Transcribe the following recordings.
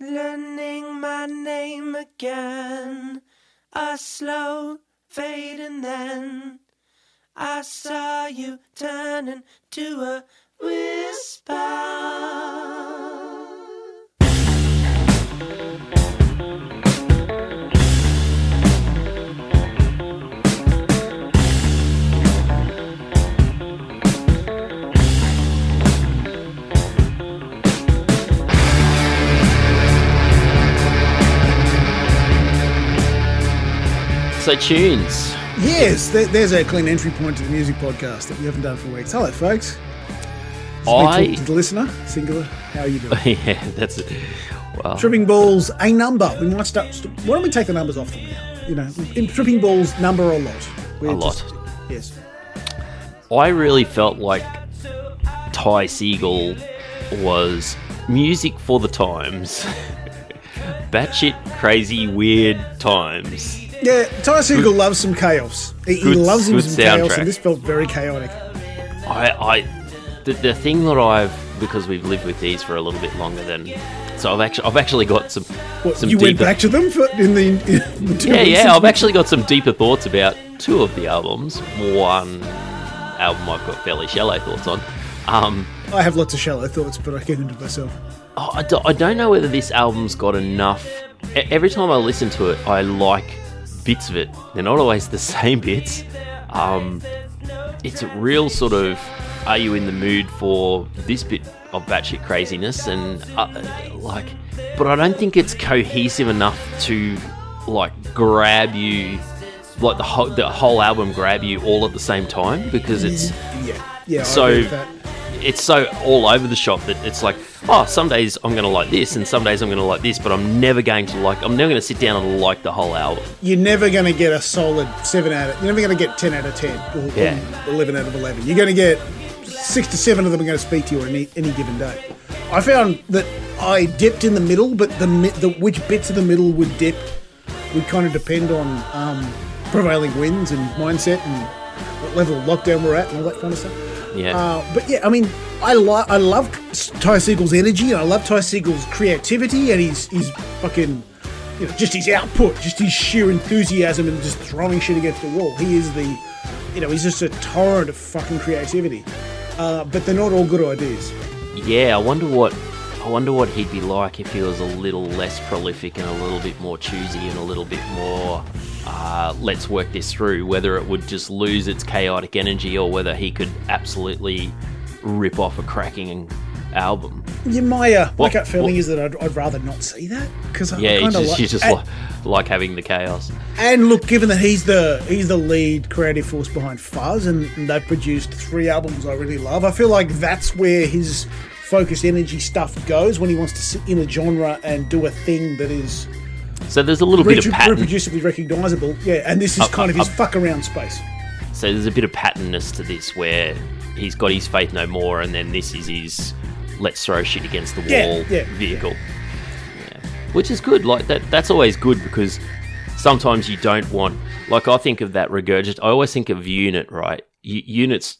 learning my name again. A slow fade, and then I saw you turning to a whisper. So tunes. Yes, there, there's a clean entry point to the music podcast that we haven't done for weeks. Hello, folks. Is I- to the listener, singular. How are you doing? yeah, that's it. Well, tripping balls, a number. We might start. st- Why don't we take the numbers off them now? You know, in tripping balls, number or lot. We're A lot. yes. I really felt like Ty Segall was music for the times. Batshit crazy weird times. Yeah, Ty Segall loves some chaos. He, he loves him good some chaos, and this felt very chaotic. I, I, the, the thing that I've because we've lived with these for a little bit longer than, so I've actually I've actually got some What, some you went back to them for, in the. In, the Yeah, yeah. I've actually got some deeper thoughts about two of the albums. One album I've got fairly shallow thoughts on. Um, I have lots of shallow thoughts, but I get into myself. oh, I, do, I don't know whether this album's got enough. Every time I listen to it, I like bits of it. They're not always the same bits. Um, it's a real sort of are you in the mood for this bit of batshit craziness and uh, like but I don't think it's cohesive enough to like grab you like the whole the whole album grab you all at the same time because it's Yeah, yeah. I So- agree with that. It's so all over the shop that it's like oh some days I'm gonna like this and some days I'm gonna like this but I'm never going to like I'm never gonna sit down and like the whole album. You're never going to get a solid 7 out of you're never going to get 10 out of 10 or, or Yeah. 11 out of 11 you're going to get 6 to 7 of them are going to speak to you on any, any given day. I found that i dipped in the middle but the, the which bits of the middle would dip would kind of depend on um, prevailing winds and mindset and what level of lockdown we're at and all that kind of stuff yeah uh, but yeah, I mean, I like I love Ty Segall's energy, and I love Ty Segall's creativity, and his his fucking, you know, just his output, just his sheer enthusiasm, and just throwing shit against the wall. He is the, you know, he's just a torrent of fucking creativity. Uh, but they're not all good ideas. Yeah, I wonder what I wonder what he'd be like if he was a little less prolific and a little bit more choosy and a little bit more uh, let's work this through. Whether it would just lose its chaotic energy or whether he could absolutely rip off a cracking album. Yeah, my uh, my What- gut feeling what- is that I'd, I'd rather not see that because I Yeah, you kind of just, like, you just and, li- like having the chaos. and look, given that he's the he's the lead creative force behind Fuzz, and they've produced three albums I really love. I feel like that's where his focused energy stuff goes when he wants to sit in a genre and do a thing that is So there's a little bit of pattern. reproducibly recognizable. Yeah, and this is Uh, kind of uh, his fuck around space. So there's a bit of patternness to this where he's got his faith no more, and then this is his let's throw shit against the wall Yeah, yeah, vehicle. Yeah. Which is good. Like that. That's always good because sometimes you don't want. Like I think of that regurgit. I always think of Unit. Right. U- Unit's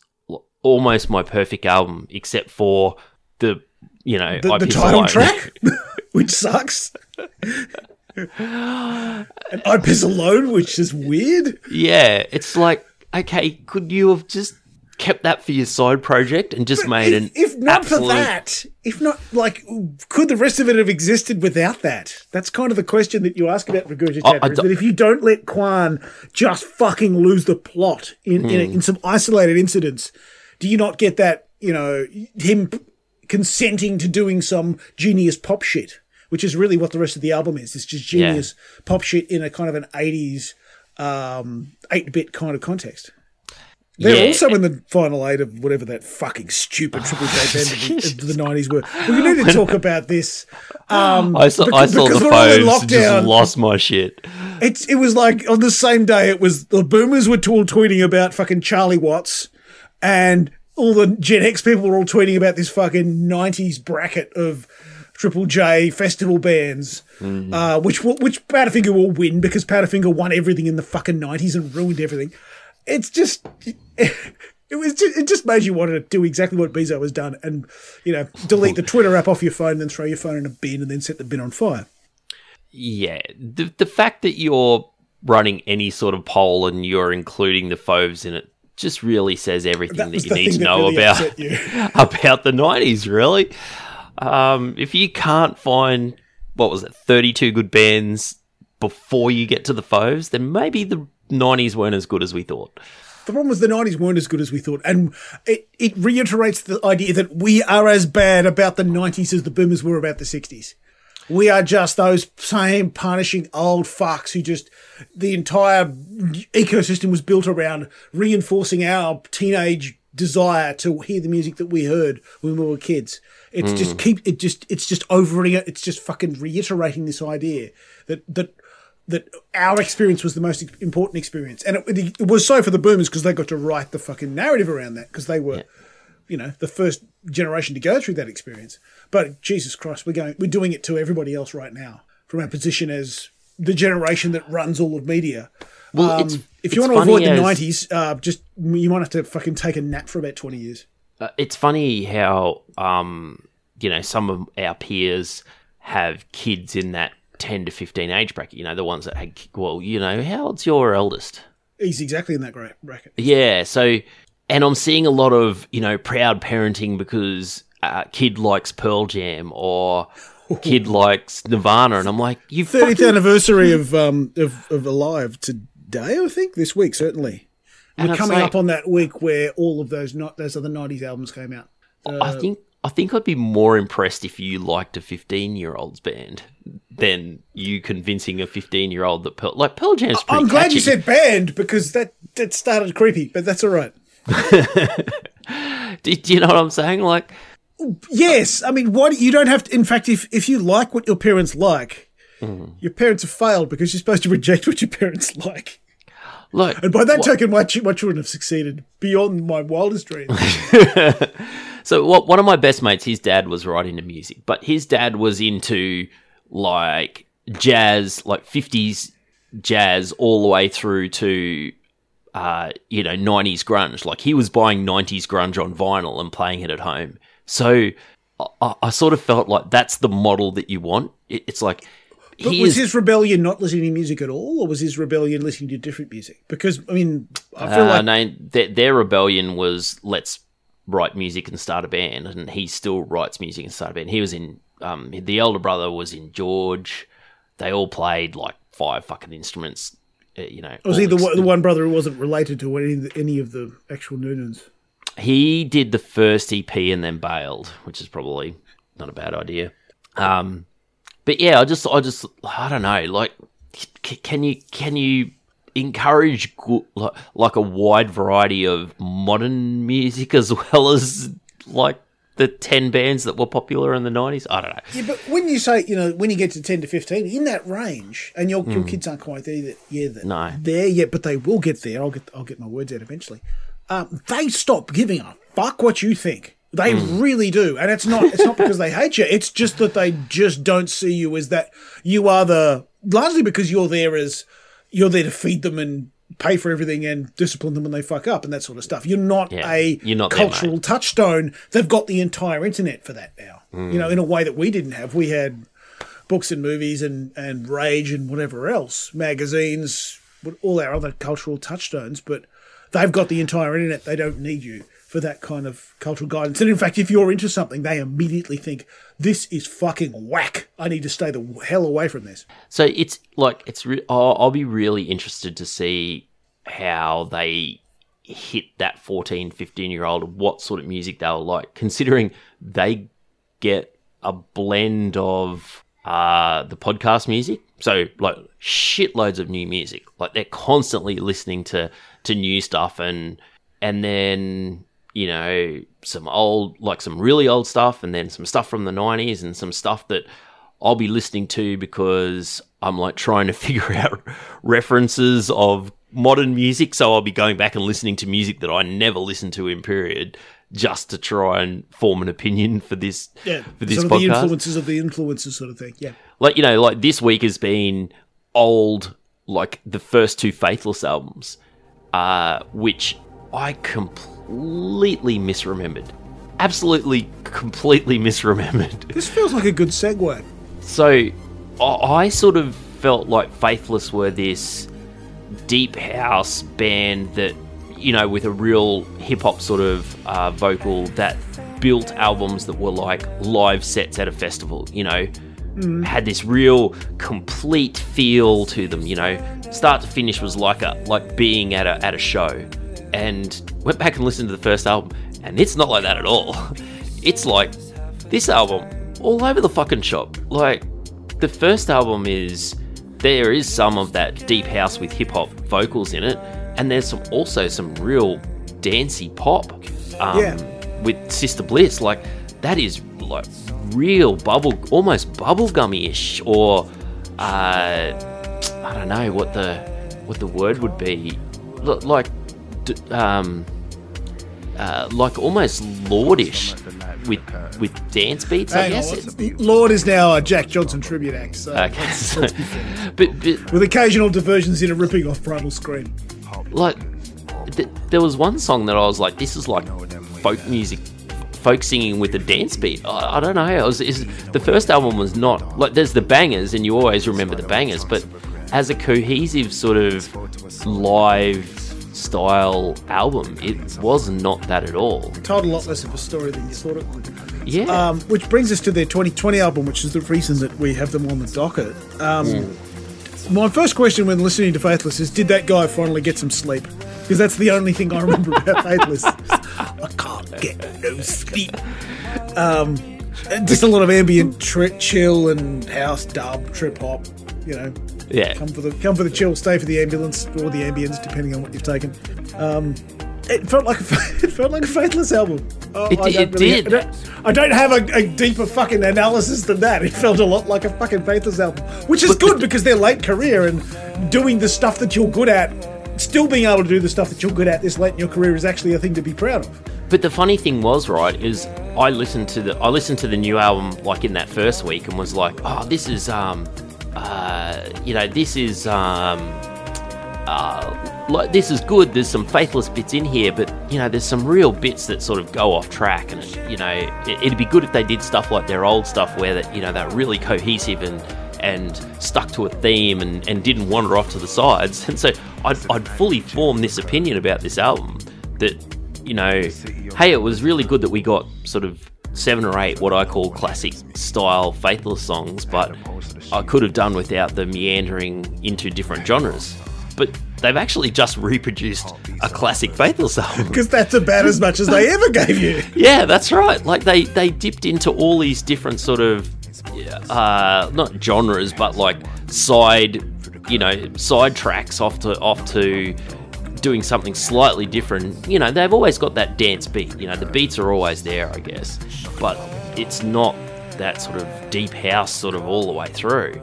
almost my perfect album, except for the you know The, the title Alone. track, which sucks. and I piss alone, which is weird. Yeah, it's like okay, could you have just kept that for your side project and just made an if, if not absolute for that, if not like, could the rest of it have existed without that? That's kind of the question that you ask about regurgitator. I- I is that if you don't let Quan just fucking lose the plot in in, Hmm. in some isolated incidents, do you not get that? You know, him consenting to doing some genius pop shit, which is really what the rest of the album is. It's just Yeah. genius pop shit in a kind of an eighties um, eight bit kind of context. They're Yeah. also in the final eight of whatever that fucking stupid Triple J band of the, 90s were. We need to talk about this. Um, I saw, I because- saw the because we're in phones and lockdown. just lost my shit. It's, it was like on the same day, it was the boomers were all tweeting about fucking Charlie Watts, and all the Gen X people were all tweeting about this fucking 90s bracket of Triple J festival bands, Mm-hmm. uh, which will, which Powderfinger will win because Powderfinger won everything in the fucking 90s and ruined everything. It's just. It was just, it just made you want to do exactly what Beeso has done and you know delete the Twitter app off your phone, and then throw your phone in a bin, and then set the bin on fire. Yeah, the the fact that you're running any sort of poll and you're including the Fauves in it just really says everything That that, you need to know really about about the '90s. Really, um, if you can't find what was it, 32 good bands before you get to the Fauves, then maybe the '90s weren't as good as we thought. The problem was the nineties weren't as good as we thought, and it, it reiterates the idea that we are as bad about the nineties as the boomers were about the sixties. We are just those same punishing old fucks who just the entire ecosystem was built around reinforcing our teenage desire to hear the music that we heard when we were kids. It's just mm. keep it just it's just overing it. It's just fucking reiterating this idea that that that our experience was the most important experience, and it, it was so for the boomers because they got to write the fucking narrative around that because they were, you know, the first generation to go through that experience. But Jesus Christ, we're going, we're doing it to everybody else right now from our position as the generation that runs all of media. Well, Um, if you want to avoid the as- nineties, uh, just you might have to fucking take a nap for about twenty years. Uh, it's funny how um, you know some of our peers have kids in that 10 to 15 age bracket. You know, the ones that had well, you know, how old's your eldest? He's exactly in that great bracket. Yeah, so and I'm seeing a lot of you know proud parenting because uh, kid likes Pearl Jam or kid likes Nirvana, and I'm like, you Thirtieth fucking anniversary of um of, of Alive today, I think this week certainly. And We're coming up on that week where all of those not those other nineties albums came out. I think I think I'd be more impressed if you liked a 15 year old's band than you convincing a 15 year old that Pearl like Pearl Jam's pretty I'm glad you said band because that that started creepy, but that's all right. Do, do you know what I'm saying? Like, Yes, I mean, what you don't have to. In fact, if if you like what your parents like, Mm-hmm. your parents have failed because you're supposed to reject what your parents like. look, And by that token, my my children have succeeded beyond my wildest dreams. So what one of my best mates, his dad was right into music, but his dad was into like jazz, like fifties jazz, all the way through to uh, you know nineties grunge. Like he was buying nineties grunge on vinyl and playing it at home. So I, I sort of felt like that's the model that you want. It, it's like But was is his rebellion not listening to music at all, or was his rebellion listening to different music? Because I mean, I feel Uh, like no, their, their rebellion was let's write music and start a band, and he still writes music and start a band. He was in um, the elder brother was in George. They all played like five fucking instruments. You know, was he the, one- the one brother who wasn't related to any, of the- any of the actual Noonans? he did the first EP and then bailed, which is probably not a bad idea. Um, but yeah, I just, I just, I don't know. Like, c- can you, can you encourage go- like, like a wide variety of modern music as well as like the ten bands that were popular in the nineties? I don't know. Yeah, but when you say, you know, when you get to 10 to 15, in that range, and your, your kids aren't quite there, yeah, Hmm. No. there yet, but they will get there. I'll get I'll get my words out eventually. Um, they stop giving a fuck what you think. They Hmm. really do, and it's not it's not because they hate you. It's just that they just don't see you as that. You are the largely because you're there as you're there to feed them and pay for everything and discipline them when they fuck up and that sort of stuff. You're not Yeah, a you're not there, cultural mate. touchstone. They've got the entire internet for that now. You know, in a way that we didn't have. We had books and movies and, and rage and whatever else, magazines, all our other cultural touchstones, but they've got the entire internet. They don't need you for that kind of cultural guidance. And in fact, if you're into something, they immediately think, this is fucking whack. I need to stay the hell away from this. So it's like it's. Re- I'll, I'll be really interested to see how they hit that 14, 15 year old. What sort of music they'll like, considering they get a blend of uh, the podcast music. So like shitloads of new music. Like they're constantly listening to to new stuff and and then you know some old like some really old stuff and then some stuff from the 90s and some stuff that I'll be listening to because I'm like trying to figure out references of modern music so I'll be going back and listening to music that I never listened to in period just to try and form an opinion for this Yeah. for this sort of the influences of the influences sort of thing. Yeah. like you know like this week has been old like the first two faithless albums uh which I completely misremembered. Absolutely, completely misremembered. This feels like a good segue. So, I, I sort of felt like Faithless were this deep house band that, you know, with a real hip hop sort of uh, vocal that built albums that were like live sets at a festival, you know, had this real complete feel to them, you know, start to finish was like a like being at a at a show. And went back and listened to the first album, and it's not like that at all. It's like this album all over the fucking shop. Like the first album is there is some of that deep house with hip hop vocals in it, and there's some also some real dancey pop. Um, Yeah. With Sister Bliss, like that is like real bubble, almost bubblegummy ish, or uh, I don't know what the what the word would be, L- like um, uh, like almost lordish with with dance beats. I Hang on, guess. what's- Lorde is now a Jack Johnson tribute act. So Okay, so, but, but with occasional diversions in a ripping off Primal Scream. like th- there was one song that I was like, this is like folk music, folk singing with a dance beat. I, I don't know. It was, the first album was not like there's the bangers, and you always remember the bangers, but as a cohesive sort of live style album, it was not that at all. Told a lot less of a story than you thought it would. Yeah, Um, which brings us to their 2020 album, which is the reason that we have them on the docket. Um, My first question when listening to Faithless is Did that guy finally get some sleep? Because that's the only thing I remember about Faithless. I can't get no sleep. Um, just a lot of ambient tri- chill and house dub, trip hop, you know. Yeah. Come for the come for the chill, stay for the ambulance or the ambience, depending on what you've taken. Um, it felt like a, it felt like a faithless album. Oh, It I don't it really- did. I don't, I don't have a, a deeper fucking analysis than that. It felt a lot like a fucking faithless album, which is good because they're late career and doing the stuff that you're good at. Still being able to do the stuff that you're good at this late in your career is actually a thing to be proud of. But the funny thing was, right, is I listened to the I listened to the new album like in that first week and was like, oh, this is um, uh, you know, this is um, uh, like this is good. There's some faithless bits in here, but you know, there's some real bits that sort of go off track, and you know, it, it'd be good if they did stuff like their old stuff where that you know they're really cohesive and and stuck to a theme and, and didn't wander off to the sides. And so I'd, I'd fully form this opinion about this album that you know, hey, it was really good that we got sort of seven or eight what I call classic style faithless songs, but I could have done without the meandering into different genres. But they've actually just reproduced a classic faithless album. Because that's about as much as they ever gave you. Yeah, that's right. Like they they dipped into all these different sort of uh not genres but like side you know side tracks off to off to doing something slightly different. You know, they've always got that dance beat. You know, the beats are always there, I guess. But it's not that sort of deep house sort of all the way through.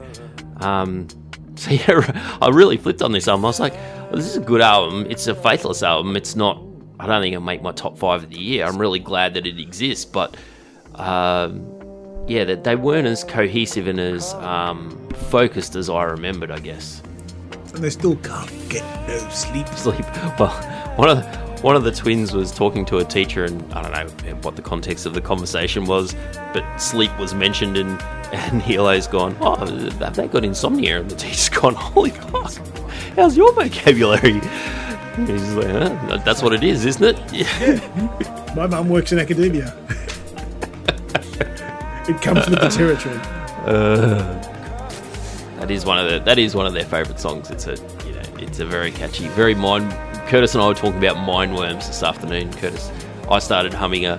Um so yeah, I really flipped on this album. I was like, well, this is a good album. It's a faithless album. It's not. I don't think it'll make my top five of the year. I'm really glad that it exists, but um, yeah, that they weren't as cohesive and as um, focused as I remembered. I guess. And they still can't get no sleep. Sleep. Well, one of the, one of the twins was talking to a teacher, and I don't know what the context of the conversation was, but sleep was mentioned, and and Hilo's gone, oh, have they got insomnia? And the teacher's gone, holy fuck, how's your vocabulary? And He's like, huh? that's what it is, isn't it? Yeah. My mum works in academia. it comes with the territory. Uh, That is one of the that is one of their favourite songs. It's a you know it's a very catchy, very mind. Curtis and I were talking about mind worms this afternoon. Curtis, I started humming a,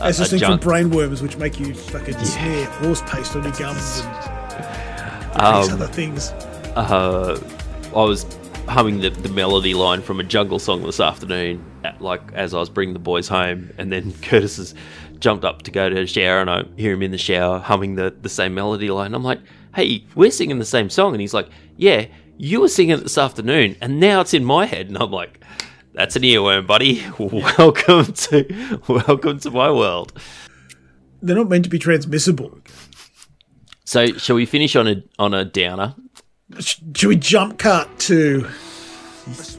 a, a distinct from junk. brainworms, which make you fucking smear horse paste on your gums and Um, these other things. uh, I was humming the, the melody line from a jungle song this afternoon, at, like as I was bringing the boys home, and then Curtis has jumped up to go to the shower, and I hear him in the shower humming the, the same melody line. I'm like, "Hey, we're singing the same song," and he's like, "Yeah, you were singing it this afternoon, and now it's in my head," and I'm like. That's an earworm, buddy. Welcome to welcome to my world. They're not meant to be transmissible. So, shall we finish on a on a downer? Should we jump cut to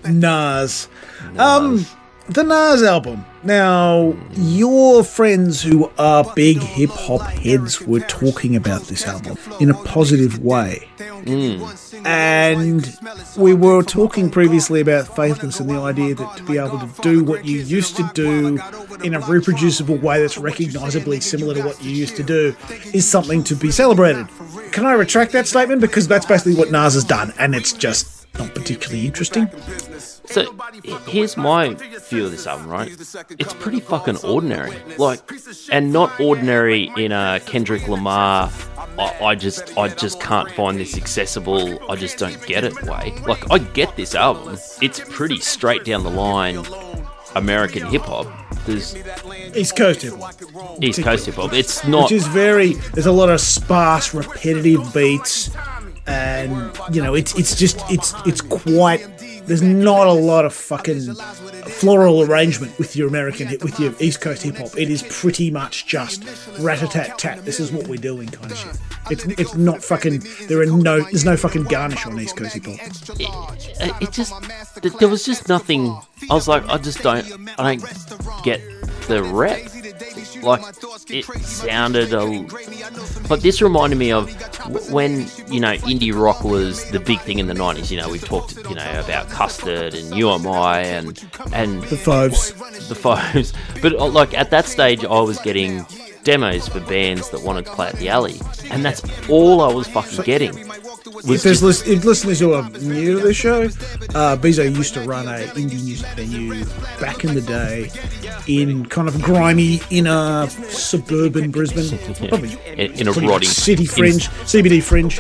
Nas? Um, the Nas album. Now, your friends who are big hip hop heads were talking about this album in a positive way. Hmm. And we were talking previously about Faithless and the idea that to be able to do what you used to do in a reproducible way that's recognizably similar to what you used to do is something to be celebrated. Can I retract that statement? Because that's basically what Nas has done, and it's just not particularly interesting. So here's my view of this album, right? It's pretty fucking ordinary, like, and not ordinary in a Kendrick Lamar. I, I just, I just can't find this accessible. I just don't get it way. Like, I get this album. It's pretty straight down the line, American hip hop. There's East Coast hip hop. East Coast hip hop. It's not. which is very there's a lot of sparse repetitive beats and you know it's it's just it's it's quite there's not a lot of fucking floral arrangement with your American hip with your East Coast hip hop. It is pretty much just rat a tat tat. This is what we're doing kind of shit. It's it's not fucking. There are no. There's no fucking garnish on East Coast hip hop. it, it just there was just nothing. I was like, I just don't, I don't get the rep. Like it sounded a, but this reminded me of when you know indie rock was the big thing in the nineties. You know, we've talked you know about Custard and You Am I and and The Fives. the foes. But uh, like at that stage, I was getting demos for bands that wanted to play at the alley, and that's all I was fucking getting. If there's just, if listeners who are new to the show, uh, Beeso used to run a indie music venue back in the day in kind of grimy inner suburban Brisbane, probably in, in a rotting city in- fringe, CBD fringe.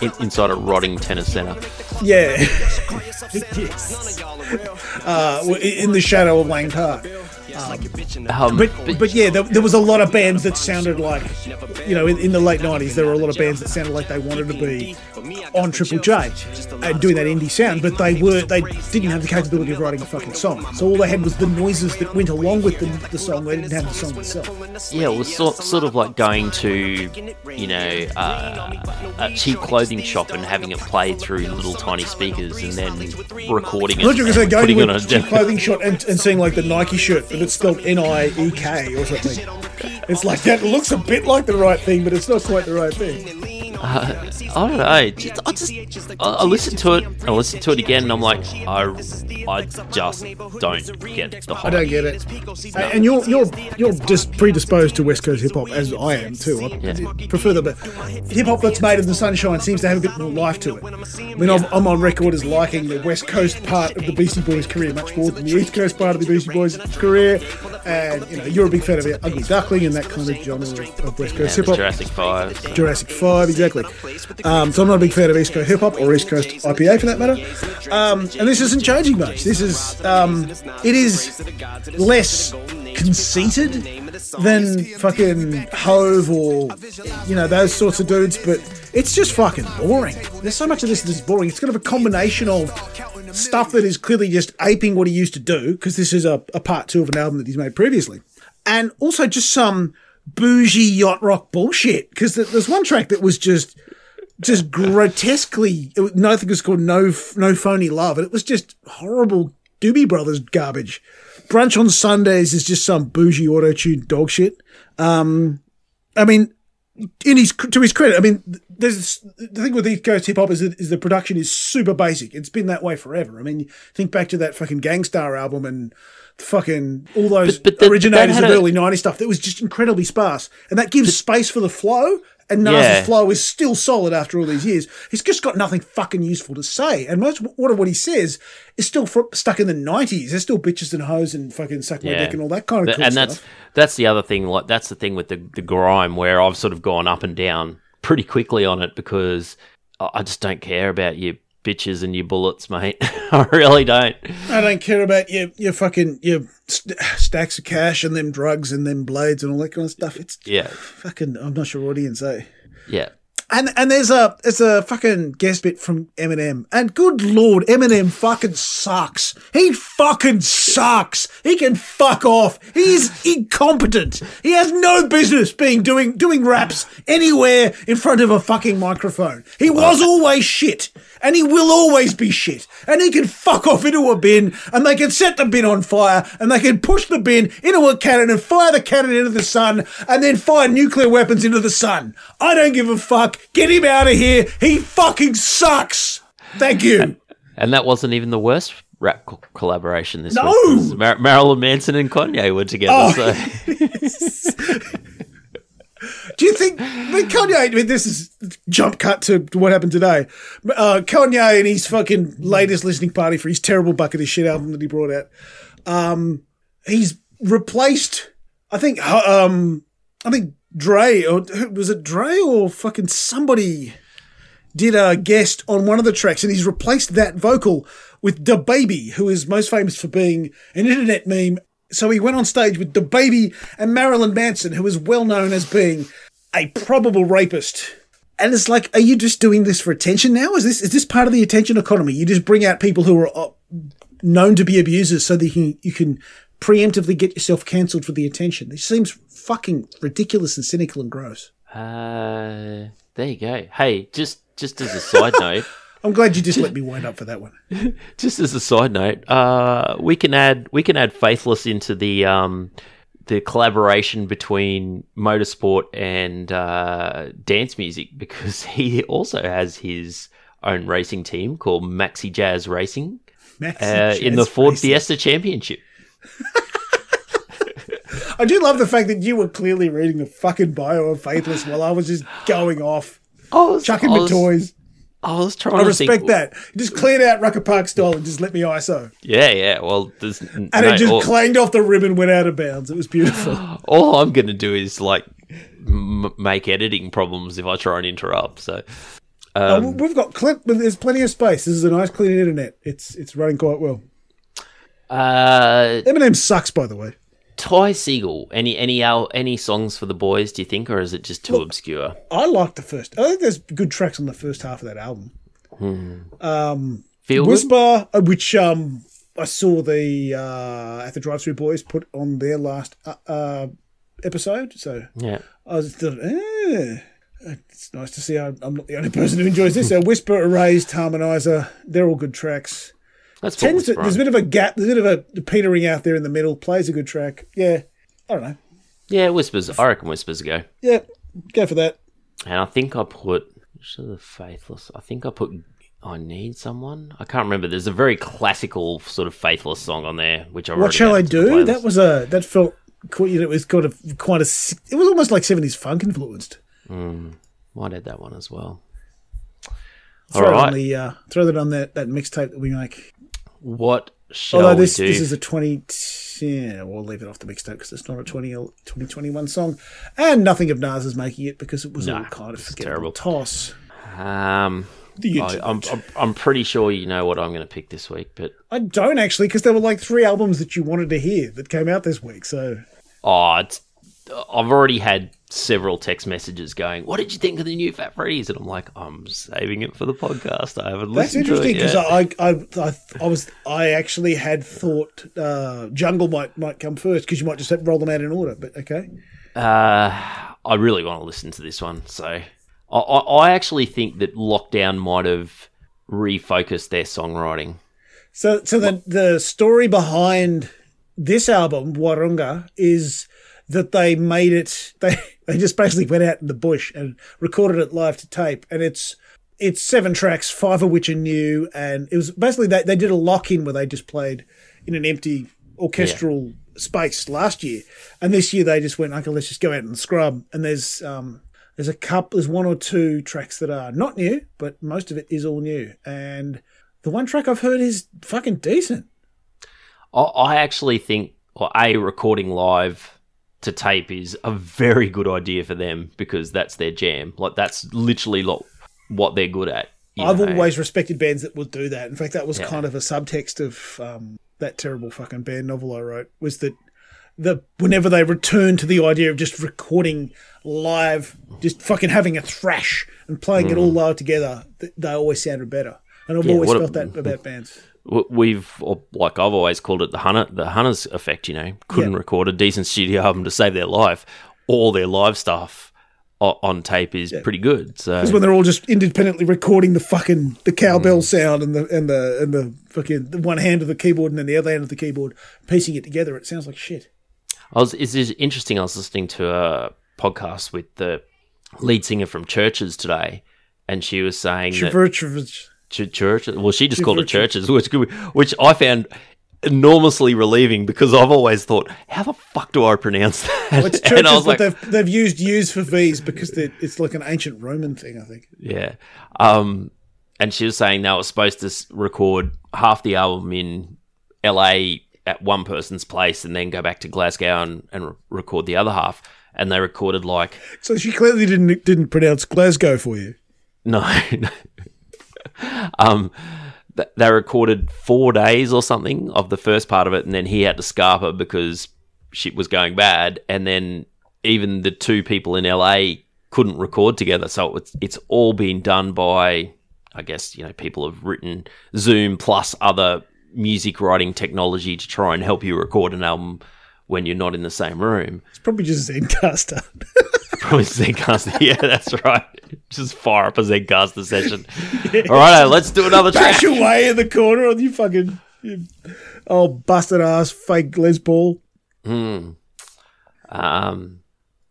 in, inside a rotting tennis center. Yeah, yes. Uh, in the shadow of Lang Park. Um, But but yeah, there, there was a lot of bands that sounded like, you know, in, in the late '90s, there were a lot of bands that sounded like they wanted to be on Triple J and doing that indie sound, but they were they didn't have the capability of writing a fucking song. So all they had was the noises that went along with the, the song. They didn't have the song itself. Yeah, it was sort, sort of like going to, you know, uh, a cheap clothing shop and having it play through little tiny speakers and then recording it. I thought you were going to and putting it on a a cheap clothing shot and, and seeing like the Nike shirt, but it's spelled N I E K or something. It's like that looks a bit like the right thing, but it's not quite the right thing. I don't know. Just, I just, I, I listened to it. I listened to it again, and I'm like, I, I just don't get the I don't get it. And- And you're you're you're just predisposed to West Coast hip hop as I am too. I Yeah. prefer the hip hop that's made in the sunshine seems to have a bit more life to it. I mean, I'm, I'm on record as liking the West Coast part of the Beastie Boys career much more than the East Coast part of the Beastie Boys career. And you know, you're a big fan of Ugly Duckling and that kind of genre of, of West Coast hip hop. Jurassic Five. Jurassic 5, exactly. Um, so I'm not a big fan of East Coast hip hop or East Coast IPA for that matter. Um, and this isn't changing much. This is, um, it is less conceited than fucking Hov or, you know, those sorts of dudes, but it's just fucking boring. There's so much of this that's boring. It's kind of a combination of stuff that is clearly just aping what he used to do, because this is a, a part two of an album that he's made previously. And also just some bougie yacht rock bullshit, because there's one track that was just just grotesquely. It was, no, I think it was called "No No Phony Love," and it was just horrible Doobie Brothers garbage. Brunch on Sundays is just some bougie auto tune dog shit. Um, I mean, in his to his credit, I mean, there's the thing with East Coast hip hop is, that, is the production is super basic. It's been that way forever. I mean, think back to that fucking Gang Starr album and fucking all those But- but that- originators of a- early '90s stuff. That was just incredibly sparse, and that gives space for the flow. And Nas's Yeah. flow is still solid after all these years. He's just got nothing fucking useful to say, and most what of what he says is still fr- stuck in the '90s. There's still bitches and hoes and fucking suck my Yeah. dick and all that kind of Th- cool and stuff. that's that's the other thing. Like that's the thing with the the grime where I've sort of gone up and down pretty quickly on it because I just don't care about your bitches and your bullets, mate. I really don't. I don't care about your your fucking your st- stacks of cash and them drugs and them blades and all that kind of stuff. It's Yeah, fucking. I'm not sure what audience, eh? yeah. And and there's a there's a fucking guest bit from Eminem. And good lord, Eminem fucking sucks. He fucking sucks. He can fuck off. He's incompetent. He has no business being doing doing raps anywhere in front of a fucking microphone. He was always shit. And he will always be shit. And he can fuck off into a bin and they can set the bin on fire and they can push the bin into a cannon and fire the cannon into the sun and then fire nuclear weapons into the sun. I don't give a fuck. Get him out of here. He fucking sucks. Thank you. And that wasn't even the worst rap co- collaboration this No! week. Mar- Marilyn Manson and Kanye were together. Oh. So Do you think I mean, Kanye? I mean, this is jump cut to what happened today. Uh, Kanye and his fucking latest listening party for his terrible bucket of shit album that he brought out. Um, he's replaced. I think. Um, I think Dre or was it Dre or fucking somebody did a guest on one of the tracks, and he's replaced that vocal with Da Baby, who is most famous for being an internet meme. So he went on stage with Da Baby and Marilyn Manson, who is well known as being a probable rapist. And it's like, are you just doing this for attention now? Is this is this part of the attention economy? You just bring out people who are uh, known to be abusers so that you can, you can preemptively get yourself cancelled for the attention. This seems fucking ridiculous and cynical and gross. uh, there you go. Hey, just just as a side note, I'm glad you just let me wind up for that one. just as a side note, uh, we can add we can add Faithless into the um, the collaboration between motorsport and uh, dance music because he also has his own racing team called Maxi Jazz Racing Maxi uh, in the Ford Racing. Fiesta Championship. I do love the fact that you were clearly reading the fucking bio of Faithless while I was just going off, I was, chucking I was, toys. I was trying I to respect think, that. Just cleared out Rucker Park style and just let me ISO. Yeah, yeah. Well, there's And it just all, clanged off the rim and went out of bounds. It was beautiful. all I'm going to do is like m- make editing problems if I try and interrupt. So, Uh, um, We've got clip, but there's plenty of space. This is a nice clean internet. It's it's running quite well. uh, Eminem sucks, by the way. Ty Segall. Any any any songs for the boys? Do you think, or is it just too obscure? I like the first. I think there's good tracks on the first half of that album. Feel? Whisper, uh, which um I saw the uh at the Drive Through Boys put on their last uh, uh episode. So Yeah. I was thought, eh, it's nice to see I'm, I'm not the only person who enjoys this. So Whisper, Erased, Harmonizer, they're all good tracks. That's Tends to, there's a bit of a gap, there's a bit of a petering out there in the middle. Plays a good track. Yeah, I don't know. Yeah, Whispers. I reckon Whispers go. Yeah, go for that. And I think I put the faithless. I think I put I need someone. I can't remember. There's a very classical sort of faithless song on there, which I What shall I do? That That was a that felt quite. You know, it was kind of quite a. It was almost like seventies funk influenced. Mm, might add that one as well. Throw All it on the uh, throw that on that that mixtape that we make. What shall Although this we do? this is a twenty. Yeah, we'll leave it off the mixtape because it's not a 20, 2021 song, and nothing of Nas is making it because it was all kind of terrible. toss. um, The I, YouTube. I'm, I'm I'm pretty sure you know what I'm going to pick this week, but I don't actually because there were like three albums that you wanted to hear that came out this week. So oh, it's, I've already had several text messages going. What did you think of the new Fat Freddy's? And I'm like, I'm saving it for the podcast. I haven't that's listened interesting to it because yet. I, I I I was I actually had thought uh, Jungle might might come first because you might just roll them out in order. But okay, Uh, I really want to listen to this one. So I, I, I actually think that Lockdown might have refocused their songwriting. so so the the story behind this album Wairunga is that they made it they they just basically went out in the bush and recorded it live to tape. And it's it's seven tracks five of which are new. And it was basically they, they did a lock in where they just played in an empty orchestral space last year. And this year they just went okay let's just go out and scrub. And there's um there's a couple there's one or two tracks that are not new but most of it is all new. And the one track i've heard is fucking decent. I, I actually think, well, a recording live to tape is a very good idea for them because that's their jam. Like that's literally lo- what they're good at. I've know. always respected bands that would do that. In fact, that was Yeah. kind of a subtext of um, that terrible fucking band novel I wrote. Was that the whenever they return to the idea of just recording live, just fucking having a thrash and playing it all live together, they always sounded better. And I've Yeah, always what a- felt that about bands. We've, or like I've always called it the Hunter, the Hunter's effect. You know, couldn't Yeah. record a decent studio album to save their life. All their live stuff o- on tape is pretty good. So Because when they're all just independently recording the fucking the Mm. cowbell sound and the and the and the fucking the one hand of the keyboard and then the other hand of the keyboard, piecing it together, it sounds like shit. I was. It's interesting. I was listening to a podcast with the lead singer from Chvrches today, and she was saying chivert. Ch- church. Well, she just called it churches, which which I found enormously relieving because I've always thought, how the fuck do I pronounce that? Well, it's and churches, I was like, they've they've used U's for V's because it's like an ancient Roman thing, I think. yeah. Um, and she was saying they were supposed to record half the album in L.A. at one person's place, and then go back to Glasgow and, and re- record the other half. And they recorded like So she clearly didn't didn't pronounce Glasgow for you. No. um, th- they recorded four days or something of the first part of it, and then he had to scarp it because shit was going bad. And then even the two people in LA couldn't record together, so it's it's all been done by, I guess you know, people have written Zoom plus other music writing technology to try and help you record an album when you're not in the same room. It's probably just Zencastr. Probably Zencastr. Yeah, that's right. Just fire up a Zencastr session. All right, let's do another track. Away in the corner on you fucking you, oh busted ass fake Les Paul. Um,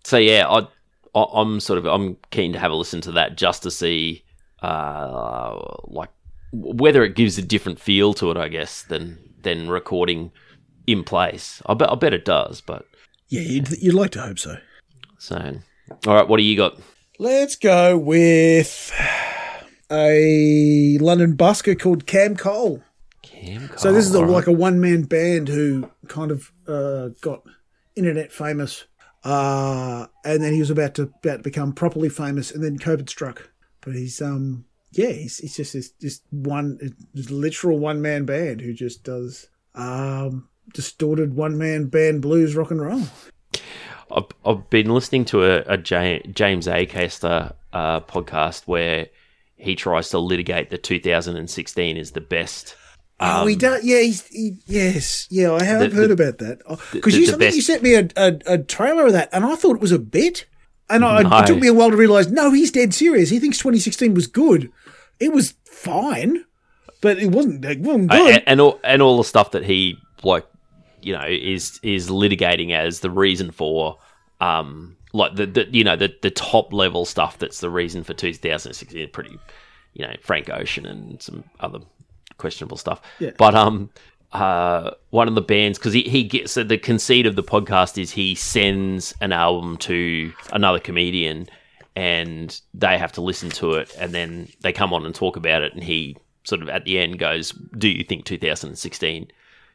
so yeah, I, I, I'm sort of I'm keen to have a listen to that just to see, uh, like whether it gives a different feel to it. I guess than than recording in place. I bet I bet it does. But Yeah, you'd, you'd like to hope so. so, all right, what do you got? Let's go with a London busker called Cam Cole. Cam So this is a, Cole, like a one man band who kind of uh, got internet famous, uh, and then he was about to about to become properly famous, and then COVID struck. But he's um yeah he's, he's just this this one this literal one man band who just does um distorted one man band blues rock and roll. I've, I've been listening to a, a James Acaster uh, podcast where he tries to litigate that 2016 is the best. oh, he does. Yeah, he, yes, yeah. I have Um, the- heard the- about that because the- you the you sent me a, a, a trailer of that, and I thought it was a bit, and I, No. it took me a while to realize no, he's dead serious. He thinks 2016 was good. It was fine, but it wasn't. It wasn't good. and, and all and all the stuff that he like you know is is litigating as the reason for um like the, the you know the the top level stuff that's the reason for 2016 pretty you know Frank Ocean and some other questionable stuff Yeah. but um uh one of the bands because he, he gets so the conceit of the podcast is he sends an album to another comedian and they have to listen to it and then they come on and talk about it and he sort of at the end goes do you think 2016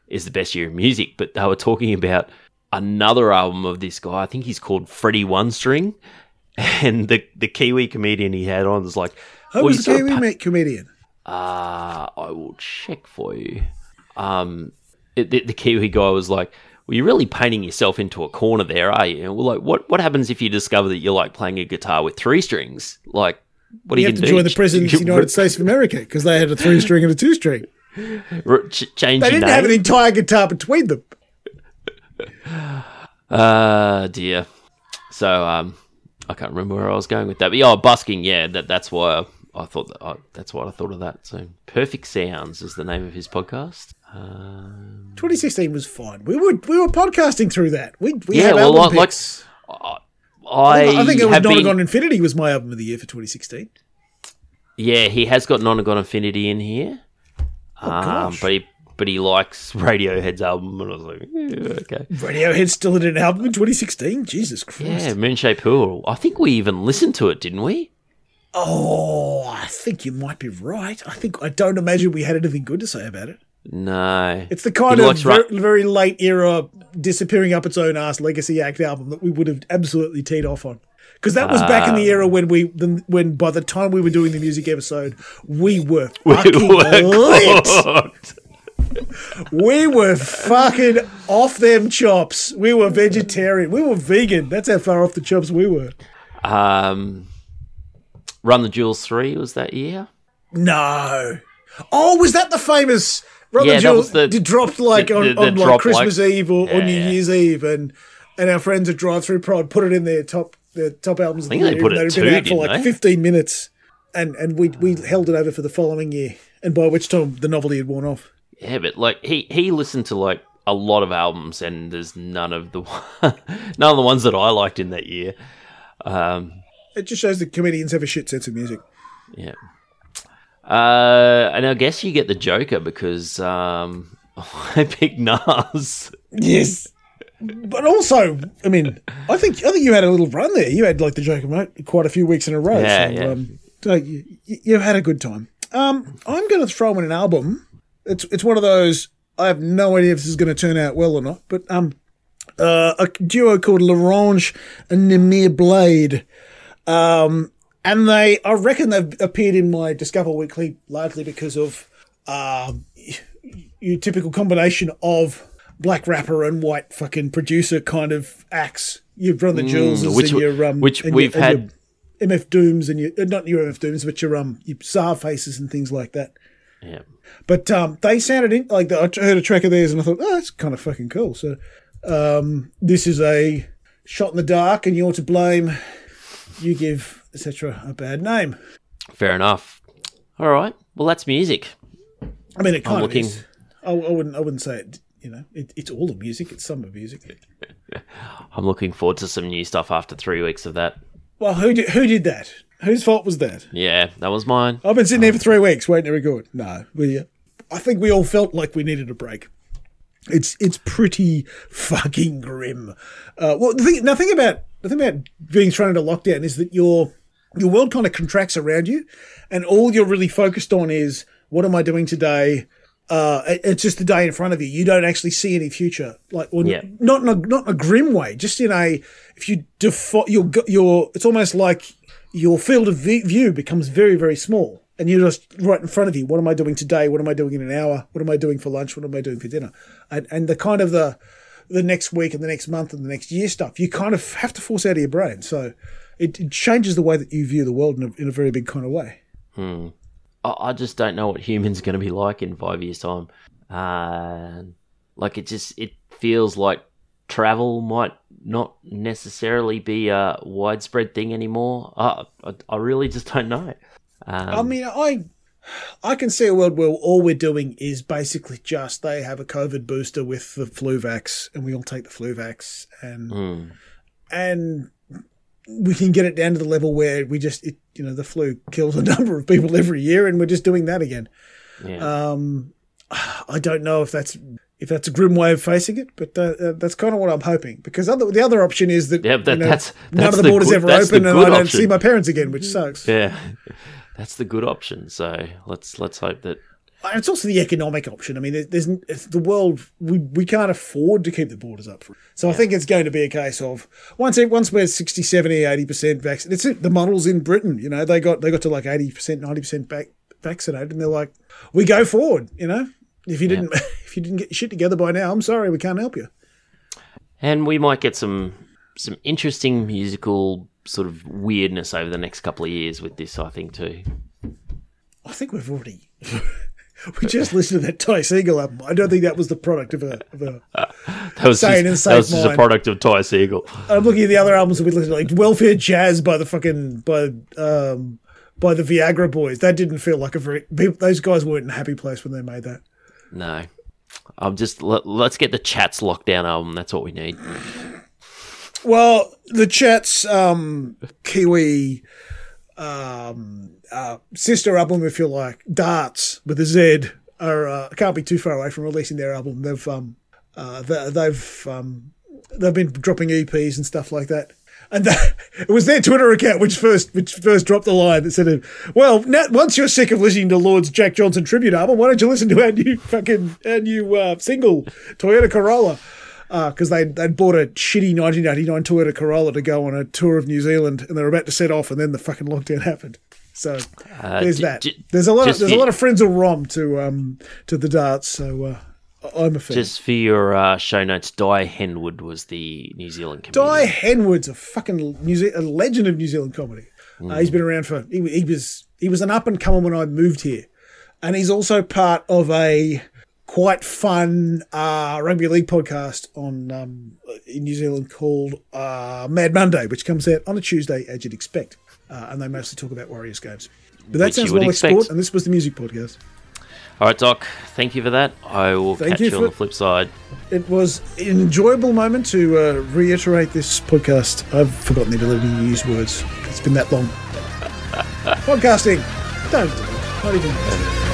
is the best year of music but they were talking about another album of this guy i think he's called freddie one string and the the kiwi comedian he had on was like Who was the Kiwi pa- comedian? uh, I will check for you. Um, it, the, the Kiwi guy was like, "Well, you're really painting yourself into a corner there, are you?" And we're like, "What? What happens if you discover that you're like playing a guitar with three strings? Like, what do You are have you to gonna join do? the President's Ch- United States of America because they had a three string and a two string. R- ch- change They didn't have an entire guitar between them. Uh, dear. So, um, I can't remember where I was going with that. But yeah, busking. Yeah, that that's why I, I thought that. I, that's what I thought of that. So, Perfect Sounds is the name of his podcast. Um, 2016 was fine. We were we were podcasting through that. We, we Yeah, well, album like- I, I think, I think it was have been- Nonagon Infinity was my album of the year for 2016. Yeah, he has got Nonagon Infinity in here. Um, Oh, gosh. but he but he likes Radiohead's album, and I was like, yeah, okay. Radiohead still did an album in 2016. Jesus Christ! Yeah, Moonshape Pool. I think we even listened to it, didn't we? Oh, I think you might be right. I think I don't imagine we had anything good to say about it. No. It's the kind He of ver- Ra- very late era disappearing up its own ass legacy act album that we would have absolutely teed off on. Because that was back in the era when we, when by the time we were doing the music episode, we were fucking lit. Cooked. we were fucking off them chops. We were vegetarian. We were vegan. That's how far off the chops we were. Um, Run the Jewels three was that year. No. Oh, was that the famous? Run Yeah, the Jewels the- dropped like the- on, the- the on like Christmas like- Eve or, or New Yeah. Year's Eve, and and our friends at Drive Through Prod put it in their top their top albums. I think they put it two, been out for like they? fifteen minutes, and and we we held it over for the following year, and by which time the novelty had worn off. Yeah, but like he he listened to like a lot of albums, and there's none of the none of the ones that I liked in that year. Um, It just shows that comedians have a shit sense of music. yeah. Uh, and I guess you get the Joker because um, I picked Nas. Yes. But also, I mean, I think I think you had a little run there. You had like the Joker mate quite a few weeks in a row. Yeah, so, yeah. Um, so you, you had a good time. Um, I'm going to throw in an album. It's it's one of those. I have no idea if this is going to turn out well or not. But um, uh, a duo called L'Orange and Namir Blade. Um, and they, I reckon they've appeared in my Discover Weekly largely because of um, your typical combination of black rapper and white fucking producer kind of acts. You've run the jewels which and your um, which and we've your, had- your MF Dooms and your not your MF Dooms, but your um your Czarfaces and things like that. Yeah. But um, they sounded in, like I heard a track of theirs and I thought, oh, that's kind of fucking cool. So um, this is a shot in the dark, and you're to blame. You give etc. a bad name. Fair enough. All right. Well, that's music. I mean, it kind of looking- is. I, I wouldn't. I wouldn't say it. You know, it, it's all the music. It's some of music. I'm looking forward to some new stuff after three weeks of that. Well, who did who did that? Whose fault was that? Yeah, that was mine. I've been sitting here for three weeks waiting to record. No, we. I think we all felt like we needed a break. It's it's pretty fucking grim. Uh, well, the thing, now think about the thing about being thrown into lockdown is that your your world kind of contracts around you, and all you're really focused on is what am I doing today. Uh, it's just the day in front of you. You don't actually see any future, like or Yeah. not in a, not in a grim way. Just in a if you default your your it's almost like your field of view becomes very very small, and you're just right in front of you. What am I doing today? What am I doing in an hour? What am I doing for lunch? What am I doing for dinner? And and the kind of the the next week and the next month and the next year stuff, you kind of have to force out of your brain. So it, it changes the way that you view the world in a, in a very big kind of way. I, I just don't know what humans are going to be like in five years' time. Uh, like it just it feels like travel might not necessarily be a widespread thing anymore. Uh, I, I really just don't know. Um, I mean, I I can see a world where all we're doing is basically just they have a COVID booster with the flu vax, and we all take the flu vax, and hmm. and we can get it down to the level where we just it, you know the flu kills a number of people every year, and we're just doing that again. yeah. Um, I don't know if that's if that's a grim way of facing it, but uh, uh, that's kind of what I'm hoping. Because other, the other option is that, Yeah, that- you know, that's- none of the the borders good- ever open, and I don't option. see my parents again, which sucks. yeah, that's the good option. So let's let's hope that It's also the economic option. I mean, there- there's the world we, we can't afford to keep the borders up. For, so I think it's going to be a case of once it, once we're 60, 70, 80 percent vaccinated. It's it. The models in Britain, you know, they got they got to like eighty percent, ninety percent back vaccinated, and they're like, we go forward. You know, if you didn't if you didn't get your shit together by now, I'm sorry, we can't help you. and we might get some some interesting musical sort of weirdness over the next couple of years with this. I think too. I think we've already. we just listened to that Ty Segall album. I don't think that was the product of a. Of a That was Sane and just, safe that was just a product of Ty Segall. I'm looking at the other albums that we listened to, like Welfare Jazz by the fucking by um by the Viagra Boys. That didn't feel like a very. Those guys weren't in a happy place when they made that. No, I'm just let, let's get the Chats lockdown album. That's what we need. Well, the Chats um Kiwi um uh, sister album, if you like, Darts with a Z, are uh, can't be too far away from releasing their album. They've um uh they, they've um they've been dropping EPs and stuff like that. And that, it was their Twitter account which first which first dropped the line that said, "Well, Nat, once you're sick of listening to Lorde's Jack Johnson tribute album, why don't you listen to our new fucking our new uh, single Toyota Corolla?" Because they they'd bought a shitty 1989 Toyota Corolla to go on a tour of New Zealand, and they were about to set off, and then the fucking lockdown happened. So Uh, there's j- that. j- there's a lot. Of, there's a lot of friends of Rom to um to the darts. So uh, I'm a fan. Just for your uh, show notes, Dai Henwood was the New Zealand comedian. Dai Henwood's a fucking New Ze- a legend of New Zealand comedy. Uh, he's been around for he, he was he was an up and comer when I moved here, and he's also part of a quite fun uh, rugby league podcast on um, in New Zealand called uh, Mad Monday, which comes out on a Tuesday as you'd expect, uh, and they mostly talk about Warriors games. But that Which sounds more like expect. sport, and this was the music podcast. All right, Doc. Thank you for that. I will Thank catch you you, on the flip side. It was an enjoyable moment to uh, reiterate this podcast. I've forgotten the ability to use words. It's been that long. Podcasting. Don't do it. Not even.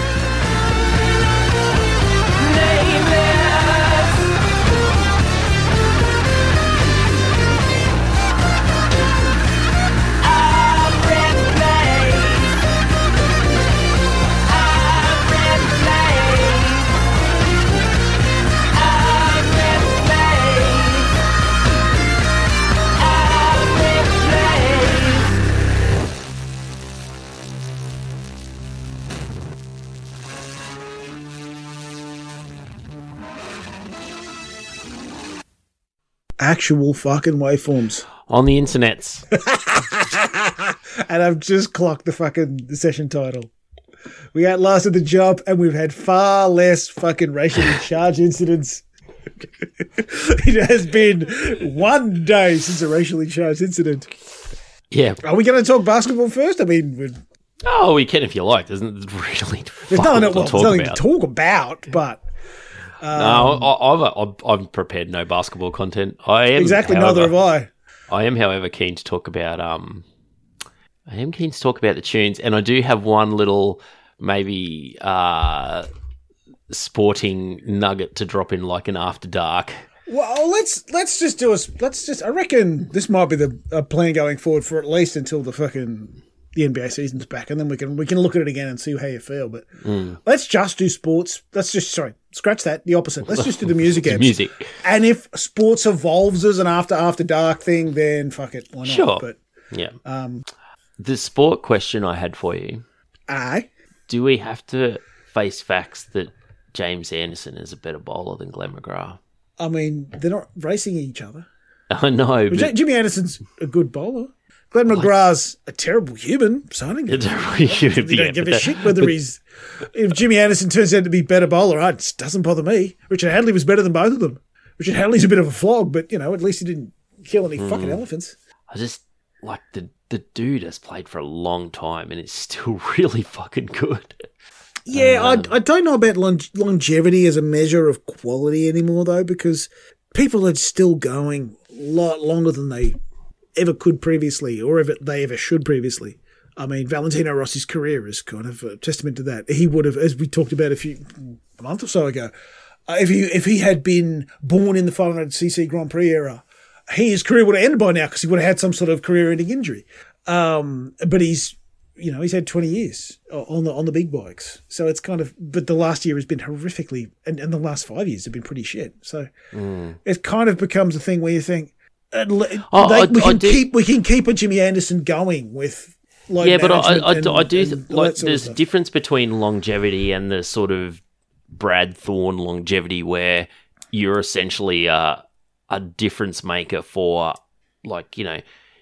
Actual fucking waveforms. On the internets. And I've just clocked the fucking session title. We outlasted the job and we've had far less fucking racially charged incidents. it has been one day since a racially charged incident. yeah. Are we going to talk basketball first? I mean, we're- Oh, we can if you like. There's really there's nothing, all well, to there's nothing about. to talk about, but no, I, I've, I've, I've prepared no basketball content. I am exactly however, neither have I. I am, however, keen to talk about. Um, I am keen to talk about the tunes, and I do have one little maybe uh, sporting nugget to drop in, like an after dark. Well, let's let's just do a let's just. I reckon this might be the plan going forward for at least until the fucking the NBA season's back, and then we can we can look at it again and see how you feel. But let's just do sports. Let's just sorry, scratch that. The opposite. Let's just do the music The music. And if sports evolves as an after after dark thing, then fuck it, why not? Sure. But Yeah. um, The sport question I had for you: I Do we have to face facts that James Anderson is a better bowler than Glenn McGrath? I mean they're not racing each other. I know, J- but Jimmy Anderson's a good bowler. Glenn McGrath's a terrible human. So I don't give a really We don't give a shit whether he's. If Jimmy Anderson turns out to be better bowler, it just doesn't bother me. Richard Hadlee was better than both of them. Richard Hadlee's a bit of a flog, but you know, at least he didn't kill any Hmm. fucking elephants. I just like the the dude has played for a long time and is still really fucking good. Yeah, Um, I, I don't know about lon- longevity as a measure of quality anymore, though, because people are still going a lot longer than they ever could previously, or ever they ever should previously. I mean, Valentino Rossi's career is kind of a testament to that. He would have, as we talked about a few a month or so ago, uh, if he if he had been born in the 500cc Grand Prix era, he, his career would have ended by now because he would have had some sort of career-ending injury. Um, but he's you know, he's had 20 years on the on the big bikes. So it's kind of, but the last year has been horrifically, and, and the last five years have been pretty shit. So it kind of becomes a thing where you think, uh, le- Oh, they- I- we I can do- keep we can keep a Jimmy Anderson going with. Load yeah, but I, I, and- I do th- like that sort of there's a difference between longevity and the sort of Brad Thorn longevity where you're essentially a, a difference maker for like you know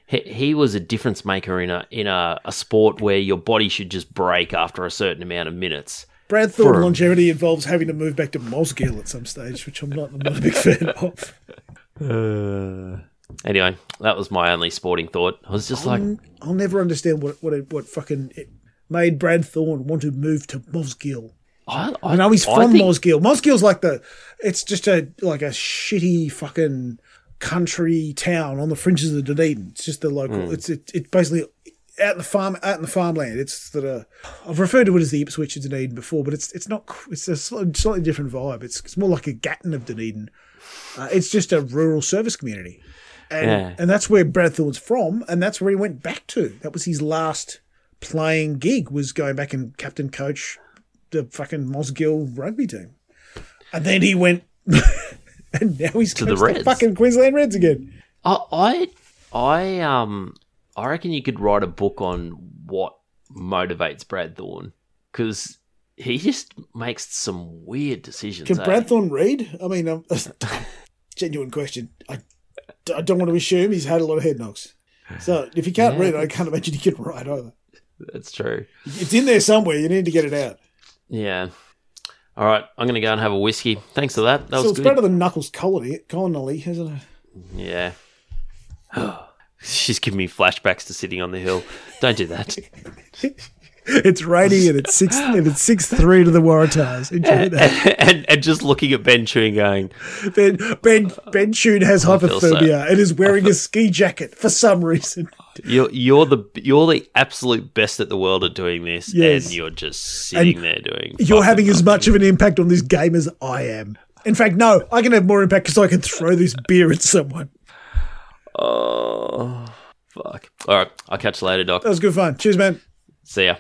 he, he was a difference maker in a in a, a sport where your body should just break after a certain amount of minutes. Brad Thorn for- longevity involves having to move back to Mosgiel at some stage, which I'm not, I'm not a big fan of. Anyway, that was my only sporting thought. I was just like, I'll never understand what what it, what fucking it made Brad Thorn want to move to Mosgiel. I, I, I know he's from think- Mosgiel. Mosgiel's like the, it's just a like a shitty fucking country town on the fringes of Dunedin. It's just the local. It's it, it's basically out in the farm, out in the farmland. It's that uh, I've referred to it as the Ipswich of Dunedin before, but it's it's not. It's a slightly, slightly different vibe. It's it's more like a Gatton of Dunedin. Uh, it's just a rural service community, and Yeah. and that's where Brad Thorn's from, and that's where he went back to. That was his last playing gig. Was going back and captain coach the fucking Mosgiel rugby team. And then he went, and now he's To the Reds. fucking Queensland Reds again. I, I, I, um, I reckon you could write a book on what motivates Brad Thorn because he just makes some weird decisions. Can eh? Brad Thorn read? I mean, um, genuine question. I, I don't want to assume he's had a lot of head knocks. So if he can't Yeah, read, I can't imagine he can write either. That's true. It's in there somewhere. You need to get it out. Yeah. All right, I'm gonna go and have a whiskey. Thanks for that. That so was it's good. better than Knuckles Connolly, Connolly, isn't it? Yeah. She's giving me flashbacks to sitting on the hill. Don't do that. It's raining and it's six and it's six three to the Waratahs. Enjoy that. and and just looking at Ben Chewing going, Ben Ben Ben Shun has feel so- hypothermia and is wearing a ski jacket for some reason. You're you're the you're the absolute best at the world at doing this, Yes. and you're just sitting And there doing. You're having as much of an impact on this game as I am. In fact, no, I can have more impact because I can throw this beer at someone. Oh fuck! All right, I'll catch you later, Doc. That was good fun. Cheers, man. See ya.